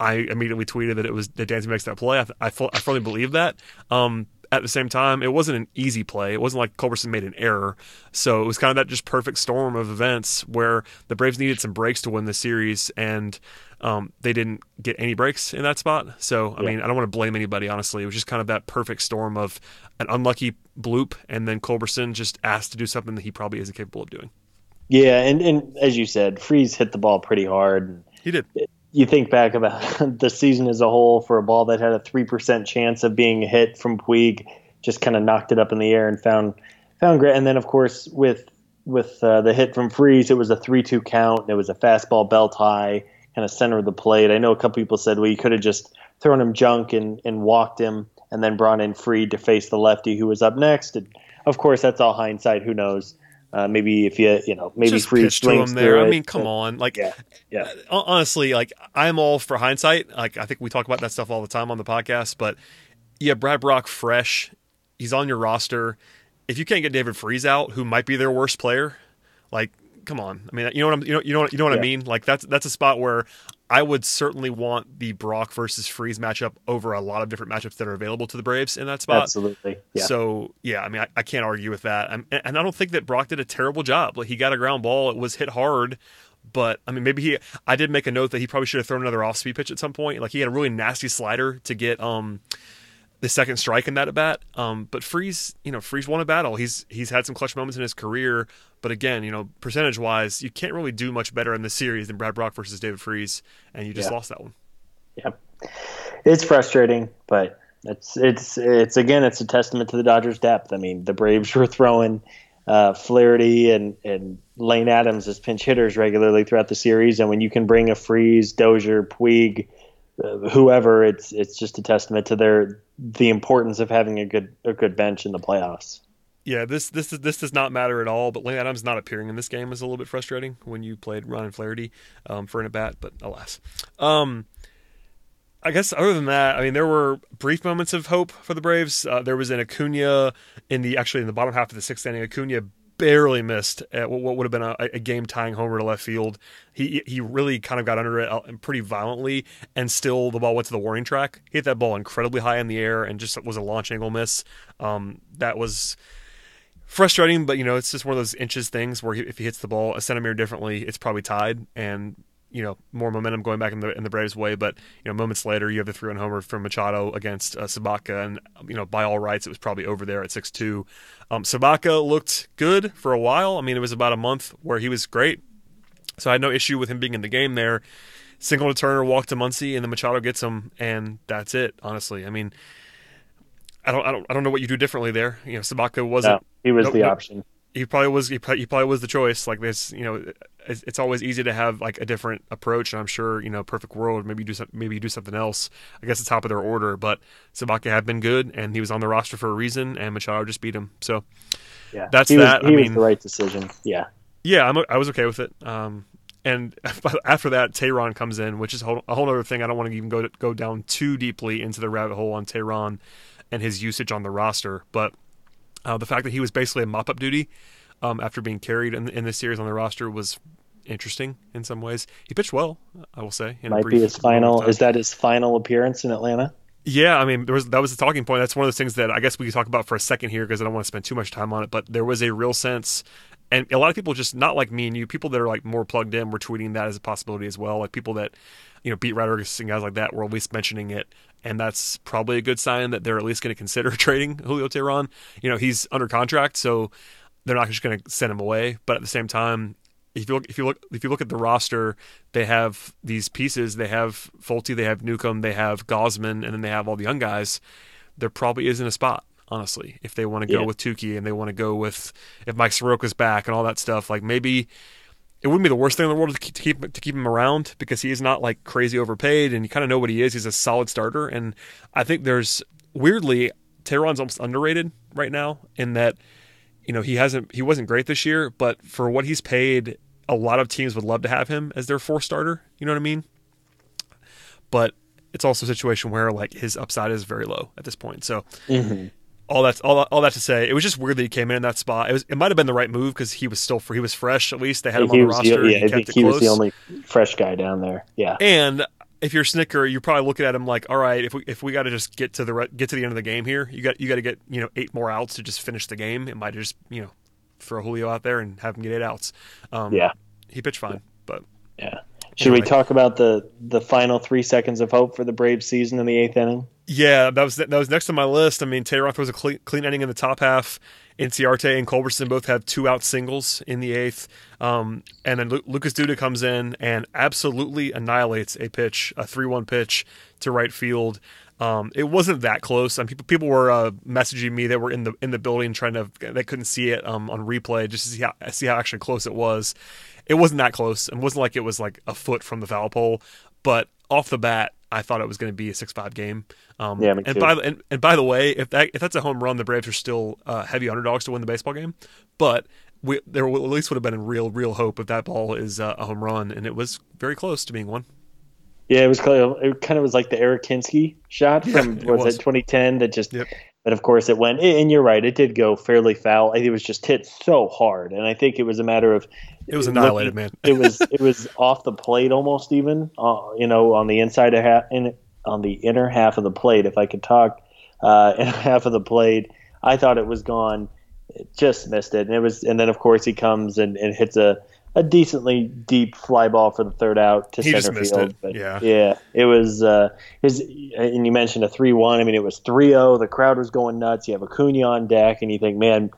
Speaker 1: I immediately tweeted that it was that Dansby makes that play. I I, I fully believe that. Um, at the same time, it wasn't an easy play. It wasn't like Culberson made an error. So it was kind of that just perfect storm of events where the Braves needed some breaks to win the series, and um, they didn't get any breaks in that spot. So, I yeah. mean, I don't want to blame anybody, honestly. It was just kind of that perfect storm of an unlucky bloop, and then Culberson just asked to do something that he probably isn't capable of doing.
Speaker 2: Yeah, and, and as you said, Freese hit the ball pretty hard.
Speaker 1: He did.
Speaker 2: You think back about the season as a whole for a ball that had a 3% chance of being hit from Puig, just kind of knocked it up in the air and found found great. And then, of course, with with uh, the hit from Freese, it was a 3 2 count. It was a fastball belt high kind of center of the plate. I know a couple people said, well, you could have just thrown him junk and, and walked him and then brought in Fried to face the lefty who was up next. And of course, that's all hindsight. Who knows? Uh, maybe if you you know maybe
Speaker 1: just
Speaker 2: Fried
Speaker 1: swings there.
Speaker 2: I
Speaker 1: mean, come on, like
Speaker 2: yeah, yeah.
Speaker 1: Uh, honestly, like I'm all for hindsight. Like I think we talk about that stuff all the time on the podcast. But yeah, Brad Brach fresh. He's on your roster. If you can't get David Freese out, who might be their worst player, like come on. I mean, you know what I'm, you know, you know, what, you know what yeah. I mean? Like that's that's a spot where I would certainly want the Brach versus Freese matchup over a lot of different matchups that are available to the Braves in that spot.
Speaker 2: Absolutely. Yeah.
Speaker 1: So yeah, I mean, I, I can't argue with that. I'm, and I don't think that Brach did a terrible job. Like he got a ground ball, it was hit hard. But I mean, maybe he. I did make a note that he probably should have thrown another off-speed pitch at some point. Like he had a really nasty slider to get um, the second strike in that at bat. Um, but Freese, you know, Freese won a battle. He's he's had some clutch moments in his career, but again, you know, percentage wise, you can't really do much better in this series than Brad Brach versus David Freese, and you just yeah. lost that one.
Speaker 2: Yeah, it's frustrating, but it's it's it's again, it's a testament to the Dodgers' depth. I mean, the Braves were throwing uh, Flaherty and and Lane Adams as pinch hitters regularly throughout the series, and when you can bring a Freese, Dozier, Puig whoever, it's it's just a testament to their the importance of having a good a good bench in the playoffs.
Speaker 1: Yeah, this this this does not matter at all. But Lane Adams not appearing in this game is a little bit frustrating when you played Ryan Flaherty um, for an at bat, but alas. Um, I guess other than that, I mean, there were brief moments of hope for the Braves. Uh, there was an Acuna in the actually in the bottom half of the sixth inning. Acuna barely missed at what would have been a, a game tying homer to left field. He he really kind of got under it uh, pretty violently, and still the ball went to the warning track. He hit that ball incredibly high in the air, and just was a launch angle miss. Um, that was frustrating, but you know it's just one of those inches things where he, if he hits the ball a centimeter differently, it's probably tied, and you know more momentum going back in the in the Braves' way. But you know moments later, you have the three-run homer from Machado against uh, Sobotka, and you know by all rights, it was probably over there at six-two. Um, Sobotka looked good for a while. I mean, it was about a month where he was great, so I had no issue with him being in the game there. Single to Turner, walk to Muncy, and then Machado gets him, and that's it. Honestly, I mean. I don't, I don't, I don't know what you do differently there. You know, Sobotka wasn't. No,
Speaker 2: he was the option
Speaker 1: he probably was he probably was the choice. Like this you know it's, it's, always easy to have like a different approach and i'm sure you know perfect world maybe you do some, maybe you do something else i guess it's top of their order but Sobotka had been good and he was on the roster for a reason and machado just beat him. So
Speaker 2: yeah.
Speaker 1: that's
Speaker 2: he
Speaker 1: that.
Speaker 2: Was, he
Speaker 1: I
Speaker 2: was
Speaker 1: mean,
Speaker 2: the right decision. Yeah.
Speaker 1: Yeah I'm, i was okay with it. Um and after that, Teheran comes in, which is a whole, a whole other thing. I don't want to even go to, go down too deeply into the rabbit hole on Teheran and his usage on the roster, but uh, the fact that he was basically a mop up duty um, after being carried in, in this series on the roster was interesting in some ways. He pitched well, I will say.
Speaker 2: Might be his final. Is that his final appearance in Atlanta?
Speaker 1: Yeah, I mean, there was that was the talking point. That's one of those things that I guess we could talk about for a second here because I don't want to spend too much time on it. But there was a real sense and a lot of people just not like me and you, people that are like more plugged in, were tweeting that as a possibility as well. Like people that you know beat writers and guys like that were at least mentioning it, and that's probably a good sign that they're at least going to consider trading Julio Teheran. You know, he's under contract, so they're not just going to send him away. But at the same time, if you look if you look if you look at the roster, they have these pieces. They have Folty, they have Newcomb, they have Gausman, and then they have all the young guys. There probably isn't a spot, honestly, if they want to go
Speaker 2: Yeah.
Speaker 1: with Touki and they want to go with if Mike Soroka's back and all that stuff. Like maybe it wouldn't be the worst thing in the world to keep to keep, to keep him around because he is not like crazy overpaid and you kind of know what he is. He's a solid starter, and I think there's weirdly Teheran's almost underrated right now in that you know he hasn't he wasn't great this year, but for what he's paid, a lot of teams would love to have him as their fourth starter. You know what I mean? But it's also a situation where like his upside is very low at this point. So mm-hmm. All that's all, all that to say, it was just weird that he came in in that spot. It was it might have been the right move because he was still he was fresh. At least they had him on the
Speaker 2: was
Speaker 1: roster.
Speaker 2: yeah,
Speaker 1: he
Speaker 2: I
Speaker 1: kept
Speaker 2: think
Speaker 1: it
Speaker 2: he
Speaker 1: close.
Speaker 2: was the only fresh guy down there. Yeah.
Speaker 1: And if you're Snitker, you're probably looking at him like, all right, if we if we got to just get to the re- get to the end of the game here, you got you got to get you know eight more outs to just finish the game. It might just you know throw Julio out there and have him get eight outs. Um,
Speaker 2: Yeah.
Speaker 1: he pitched fine, but
Speaker 2: Yeah. Should we talk about the the final three seconds of hope for the Braves season in the eighth inning?
Speaker 1: Yeah, that was that was next on my list. I mean, Taylor throws a clean, clean inning in the top half. Inciarte and Culberson both have two out singles in the eighth, um, and then Lu- Lucas Duda comes in and absolutely annihilates a pitch, a three-one pitch to right field. Um, it wasn't that close. And people people were uh, messaging me that were in the in the building trying to they couldn't see it um, on replay just to see how see how actually close it was. It wasn't that close. It wasn't like it was like a foot from the foul pole, but off the bat, I thought it was going to be a six five game. Um,
Speaker 2: Yeah, me
Speaker 1: and
Speaker 2: too.
Speaker 1: by the and, and by the way, if that if that's a home run, the Braves are still uh, heavy underdogs to win the baseball game. But we, there will- at least would have been a real real hope if that ball is uh, a home run, and it was very close to being one.
Speaker 2: Yeah, it was kind of, it kind of was like the Eric Hinske shot
Speaker 1: Yeah,
Speaker 2: from
Speaker 1: it
Speaker 2: was,
Speaker 1: was.
Speaker 2: it 2010 that just
Speaker 1: Yep.
Speaker 2: but of course it went and you're right it did go fairly foul. It was just hit so hard and I think it was a matter of
Speaker 1: It was annihilated, man.
Speaker 2: it was it was off the plate almost even uh, you know on the inside of half in on the inner half of the plate if I could talk uh inner half of the plate. I thought it was gone. It just missed it. And it was and then of course he comes and, and hits a a decently deep fly ball for the third out to
Speaker 1: He
Speaker 2: center field. but
Speaker 1: Yeah.
Speaker 2: yeah it was uh his and you mentioned a 3-1 I mean it was 3-0 the crowd was going nuts. You have Acuna on deck and you think man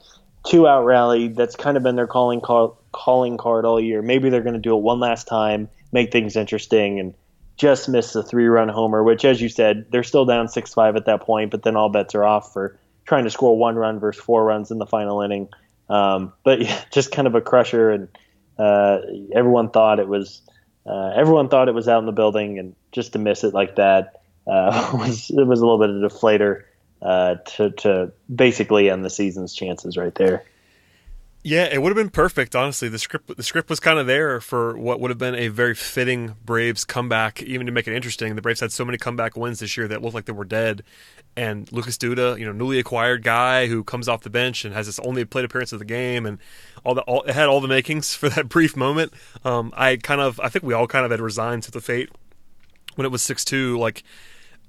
Speaker 2: two out rally. That's kind of been their calling call, calling card all year. Maybe they're going to do it one last time, make things interesting, and just miss the three run homer. Which, as you said, they're still down six five at that point. But then all bets are off for trying to score one run versus four runs in the final inning. Um, but yeah, just kind of a crusher, and uh, everyone thought it was. Uh, everyone thought it was out in the building, and just to miss it like that uh, was it was a little bit of a deflator uh, to to basically end the season's chances right there.
Speaker 1: Yeah, it would have been perfect. Honestly, the script the script was kind of there for what would have been a very fitting Braves comeback, even to make it interesting. The Braves had so many comeback wins this year that looked like they were dead. And Lucas Duda, you know, newly acquired guy who comes off the bench and has his only plate appearance of the game, and all the all, it had all the makings for that brief moment. Um, I kind of, I think we all kind of had resigned to the fate when it was six two. Like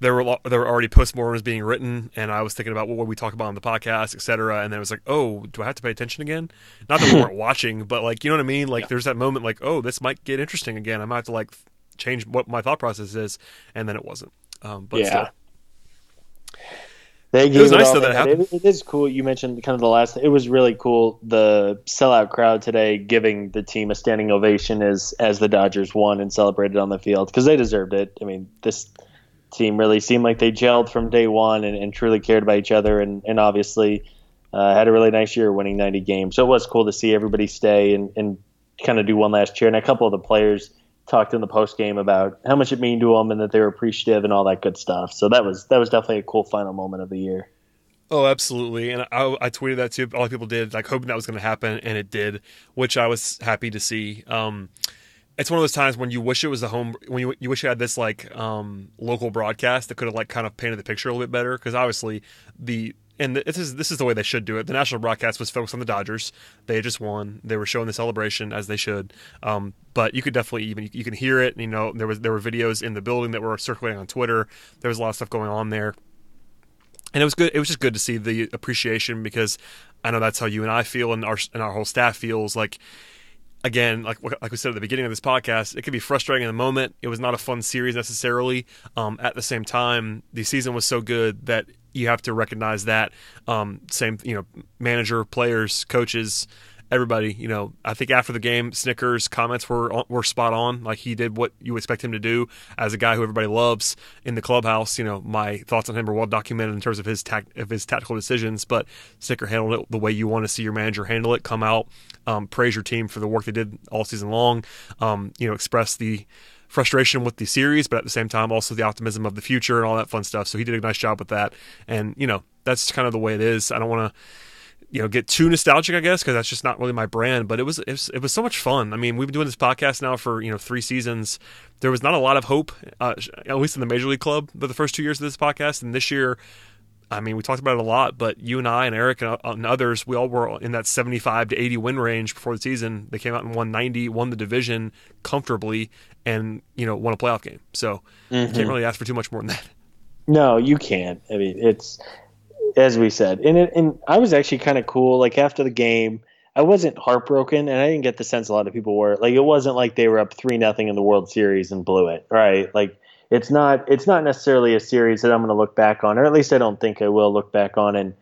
Speaker 1: there were lo- there were already postmortems being written, and I was thinking about what would we talk about on the podcast, etc. And then it was like, oh, do I have to pay attention again? Not that we weren't watching, but like you know what I mean. Like there's that moment, like oh, this might get interesting again. I might have to like change what my thought process is, and then it wasn't. Um, but
Speaker 2: Yeah.
Speaker 1: still,
Speaker 2: They
Speaker 1: was
Speaker 2: gave
Speaker 1: nice though that happened.
Speaker 2: It, it is cool. You mentioned kind of the last. It was really cool. The sellout crowd today giving the team a standing ovation as as the Dodgers won and celebrated on the field because they deserved it. I mean, this team really seemed like they gelled from day one and, and truly cared about each other, and and obviously uh, had a really nice year, winning 90 games. So it was cool to see everybody stay and and kind of do one last cheer. And a couple of the players talked in the post game about how much it meant to them and that they were appreciative and all that good stuff. So that was that was definitely a cool final moment of the year.
Speaker 1: Oh, absolutely. And I, I tweeted that too. A lot of people did, like hoping that was going to happen, and it did, which I was happy to see. Um, it's one of those times when you wish it was the home, when you, you wish you had this like um, local broadcast that could have like kind of painted the picture a little bit better. Because obviously the and this is this is the way they should do it. The national broadcast was focused on the Dodgers. They just won. They were showing the celebration as they should. Um, but you could definitely even you can hear it. You know, there was there were videos in the building that were circulating on Twitter. There was a lot of stuff going on there and it was good. It was just good to see the appreciation because I know that's how you and I feel, and our and our whole staff feels. Like again, like like we said at the beginning of this podcast, it could be frustrating in the moment. It was not a fun series necessarily. Um, at the same time, the season was so good that you have to recognize that. Um, same, you know, manager, players, coaches, everybody. You know, I think after the game, Snitker's comments were were spot on. Like he did what you expect him to do as a guy who everybody loves in the clubhouse. You know, my thoughts on him are well documented in terms of his tact of his tactical decisions. But Snitker handled it the way you want to see your manager handle it. Come out, um, praise your team for the work they did all season long. Um, you know, express the frustration with the series, but at the same time also the optimism of the future and all that fun stuff. So he did a nice job with that. And you know, that's kind of the way it is. I don't want to you know get too nostalgic, I guess, because that's just not really my brand. But it was, it was, it was so much fun. I mean, we've been doing this podcast now for you know three seasons. There was not a lot of hope, uh, at least in the Major League Club, for the first two years of this podcast, and this year. I mean, we talked about it a lot, but you and I and Eric and, uh, and, others, we all were in that 75 to 80 win range before the season. They came out and won 90, won the division comfortably, and you know won a playoff game. So mm-hmm. you can't really ask for too much more than that.
Speaker 2: No, you can't. I mean, it's as we said, and it, and I was actually kind of cool. Like after the game, I wasn't heartbroken, and I didn't get the sense a lot of people were. Like it wasn't like they were up three nothing in the World Series and blew it. Right? Like it's not it's not necessarily a series that I'm going to look back on, or at least I don't think I will look back on in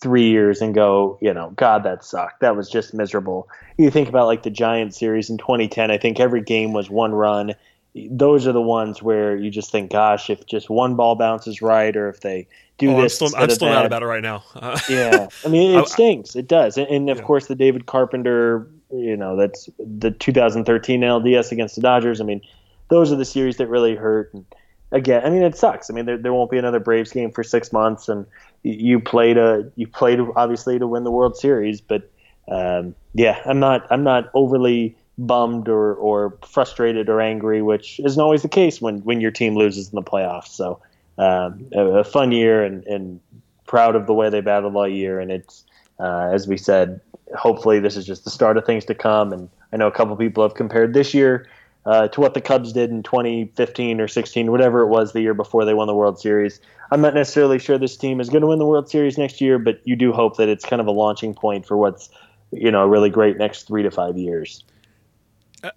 Speaker 2: three years and go, you know, God, that sucked. That was just miserable. You think about like the Giants series in 2010. I think every game was one run. Those are the ones where you just think, gosh, if just one ball bounces right, or if they do oh, this.
Speaker 1: I'm still, I'm still mad about it right now. Uh,
Speaker 2: yeah, I mean, it stinks. It does, and, and of yeah. course the David Carpenter. You know, that's the 2013 LDS against the Dodgers. I mean, those are the series that really hurt. And again, I mean, it sucks. I mean, there, there won't be another Braves game for six months, and you played a you played obviously to win the World Series, but um, yeah, I'm not I'm not overly bummed or, or frustrated or angry, which isn't always the case when, when your team loses in the playoffs. So um, a, a, fun year and, and proud of the way they battled all year. And it's, uh, as we said, hopefully this is just the start of things to come. And I know a couple people have compared this year uh, to what the Cubs did in 2015 or 16, whatever it was the year before they won the World Series. I'm not necessarily sure this team is going to win the World Series next year, but you do hope that it's kind of a launching point for what's you know a really great next three to five years.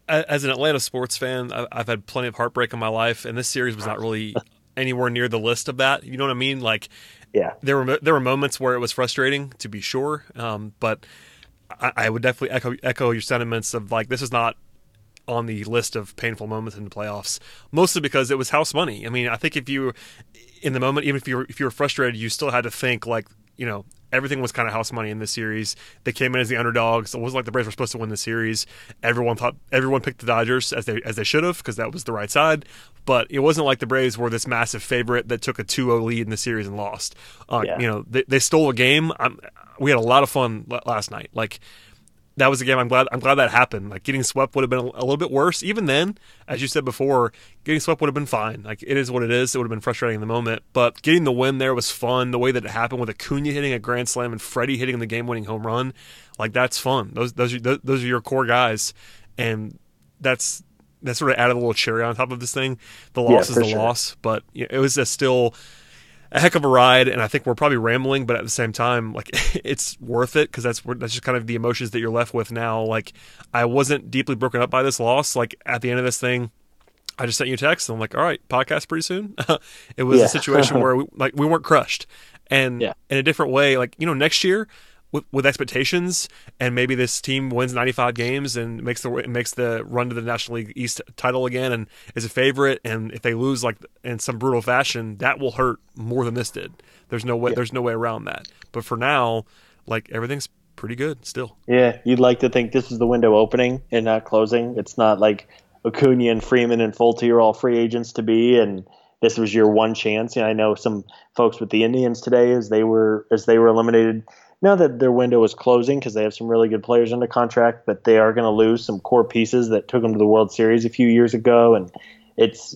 Speaker 1: As an Atlanta sports fan, I've had plenty of heartbreak in my life, and this series was not really anywhere near the list of that. You know what I mean? Like,
Speaker 2: yeah,
Speaker 1: there were there were moments where it was frustrating to be sure, um, but I, I, would definitely echo echo your sentiments of like this is not on the list of painful moments in the playoffs. Mostly because it was house money. I mean, I think if you in the moment, even if you were, if you were frustrated, you still had to think like you know everything was kind of house money in this series. They came in as the underdogs. It wasn't like the Braves were supposed to win the series. Everyone thought everyone picked the Dodgers as they as they should have because that was the right side. But it wasn't like the Braves were this massive favorite that took a 2-0 lead in the series and lost. Uh, yeah. You know, they, they stole a game. I'm, we had a lot of fun last night. Like that was a game. I'm glad. I'm glad that happened. Like getting swept would have been a, a, little bit worse. Even then, as you said before, getting swept would have been fine. Like it is what it is. It would have been frustrating in the moment, but getting the win there was fun. The way that it happened with Acuna hitting a grand slam and Freddie hitting the game-winning home run, like that's fun. Those those are, those are your core guys, and that's that sort of added a little cherry on top of this thing. The loss yeah, is the sure. loss, but it was a still a heck of a ride, and I think we're probably rambling, but at the same time, like it's worth it because that's that's just kind of the emotions that you're left with now. Like I wasn't deeply broken up by this loss. Like at the end of this thing, I just sent you a text, and I'm like, all right, podcast pretty soon. it was yeah. a situation where we like we weren't crushed, and yeah. in a different way, like you know, next year with, with expectations, and maybe this team wins 95 games and makes the makes the run to the National League East title again, and is a favorite. And if they lose like in some brutal fashion, that will hurt more than this did. There's no way. Yeah. There's no way around that. But for now, like everything's pretty good still.
Speaker 2: Yeah, you'd like to think this is the window opening and not closing. It's not like Acuna and Freeman and Folty are all free agents to be, and this was your one chance. And I know some folks with the Indians today, as they were as they were eliminated now that their window is closing because they have some really good players under contract, but they are going to lose some core pieces that took them to the World Series a few years ago. And it's,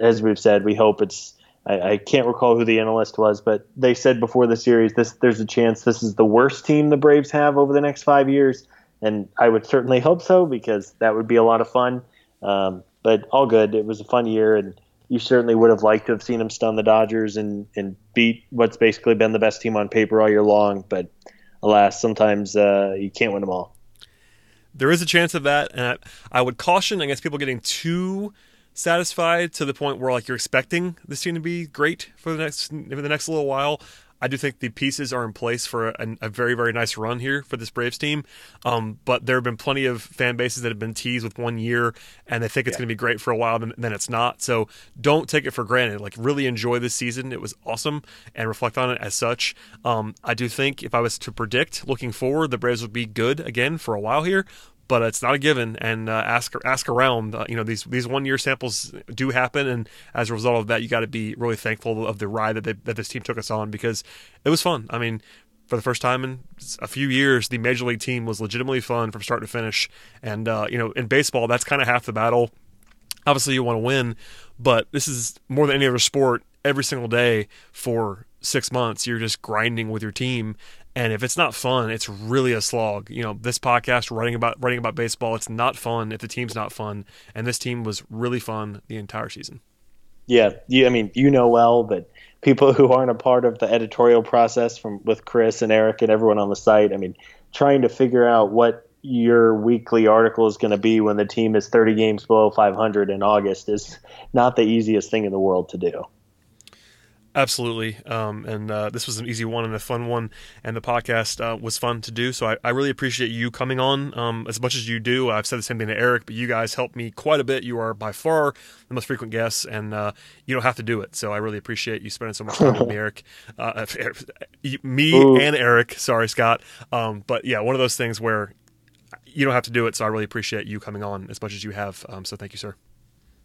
Speaker 2: as we've said, we hope it's. I, I can't recall who the analyst was, but they said before the series, this there's a chance this is the worst team the Braves have over the next five years, and I would certainly hope so because that would be a lot of fun. Um, but all good. It was a fun year, and you certainly would have liked to have seen him stun the Dodgers and, and beat what's basically been the best team on paper all year long. But alas, sometimes uh, you can't win them all.
Speaker 1: There is a chance of that, and I, I would caution against people getting too satisfied to the point where like you're expecting this team to be great for the next for the next little while. I do think the pieces are in place for a, a very, very nice run here for this Braves team. Um, but there have been plenty of fan bases that have been teased with one year and they think it's yeah. going to be great for a while, and then it's not. So don't take it for granted. Like, really enjoy this season. It was awesome and reflect on it as such. Um, I do think if I was to predict looking forward, the Braves would be good again for a while here but it's not a given. And uh, ask ask around. Uh, you know, these these one year samples do happen, and as a result of that, you got to be really thankful of the ride that they, that this team took us on because it was fun. I mean. For the first time in a few years, the major league team was legitimately fun from start to finish. And uh, you know, in baseball, that's kind of half the battle. Obviously, you want to win, but this is more than any other sport. Every single day for six months, you're just grinding with your team, and if it's not fun, it's really a slog. You know, this podcast writing about writing about baseball, it's not fun if the team's not fun. And this team was really fun the entire season.
Speaker 2: Yeah, you, I mean, you know well, but people who aren't a part of the editorial process from with Chris and Eric and everyone on the site, I mean, trying to figure out what your weekly article is going to be when the team is 30 games below 500 in August is not the easiest thing in the world to do.
Speaker 1: Absolutely. Um, and uh, this was an easy one and a fun one, and the podcast uh, was fun to do. So I, I really appreciate you coming on um, as much as you do. I've said the same thing to Eric, but you guys helped me quite a bit. You are by far the most frequent guests, and uh, you don't have to do it. So I really appreciate you spending so much time with me, Eric. Uh, me Ooh. and Eric. Sorry, Scott. Um, but yeah, one of those things where you don't have to do it. So I really appreciate you coming on as much as you have. Um, so thank you, sir.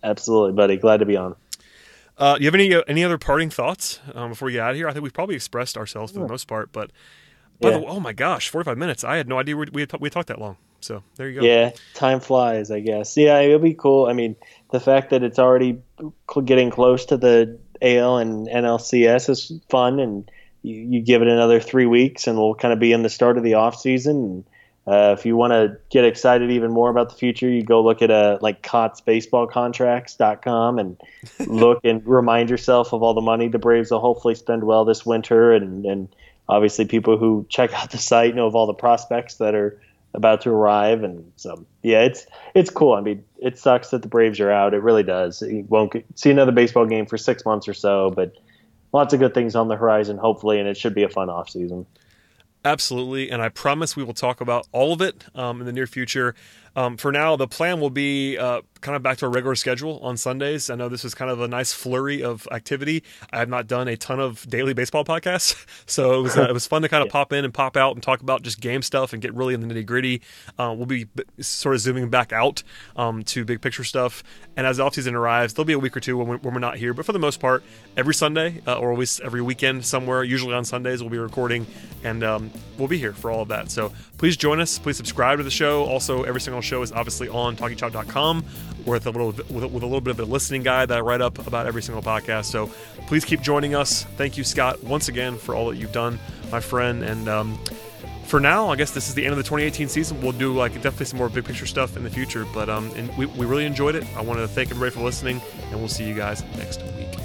Speaker 2: Absolutely, buddy. Glad to be on.
Speaker 1: Uh, do you have any uh, any other parting thoughts um, before we get out of here? I think we've probably expressed ourselves for the most part, but by yeah. the oh my gosh, forty five minutes! I had no idea we we, had, we talked that long. So there you go.
Speaker 2: Yeah, time flies, I guess. Yeah, it'll be cool. I mean, the fact that it's already getting close to the AL and NLCS is fun, and you, you give it another three weeks, and we'll kind of be in the start of the off season. And uh, if you want to get excited even more about the future, you go look at uh, like CottsBaseballContracts.com and look and remind yourself of all the money the Braves will hopefully spend well this winter. And, and obviously, people who check out the site know of all the prospects that are about to arrive. And so, yeah, it's it's cool. I mean, it sucks that the Braves are out. It really does. You won't see another baseball game for six months or so, but lots of good things on the horizon, hopefully, and it should be a fun off season.
Speaker 1: Absolutely. And I promise we will talk about all of it um, in the near future. Um, for now, the plan will be uh, kind of back to a regular schedule on Sundays. I know this is kind of a nice flurry of activity. I have not done a ton of daily baseball podcasts, so it was uh, it was fun to kind of yeah. pop in and pop out and talk about just game stuff and get really in the nitty gritty. Uh, we'll be sort of zooming back out um, to big picture stuff. And as the offseason arrives, there'll be a week or two when we're, when we're not here, but for the most part, every Sunday uh, or always every weekend somewhere, usually on Sundays, we'll be recording and um, we'll be here for all of that. So please join us. Please subscribe to the show. Also, every single show is obviously on talkingchop.com with a little with a, with a little bit of a listening guide that I write up about every single podcast. So please keep joining us. Thank you, Scott, once again for all that you've done, my friend. And um, for now, I guess this is the end of the 2018 season. We'll do like definitely some more big picture stuff in the future. But um, and we, we really enjoyed it. I want to thank everybody for listening, and we'll see you guys next week.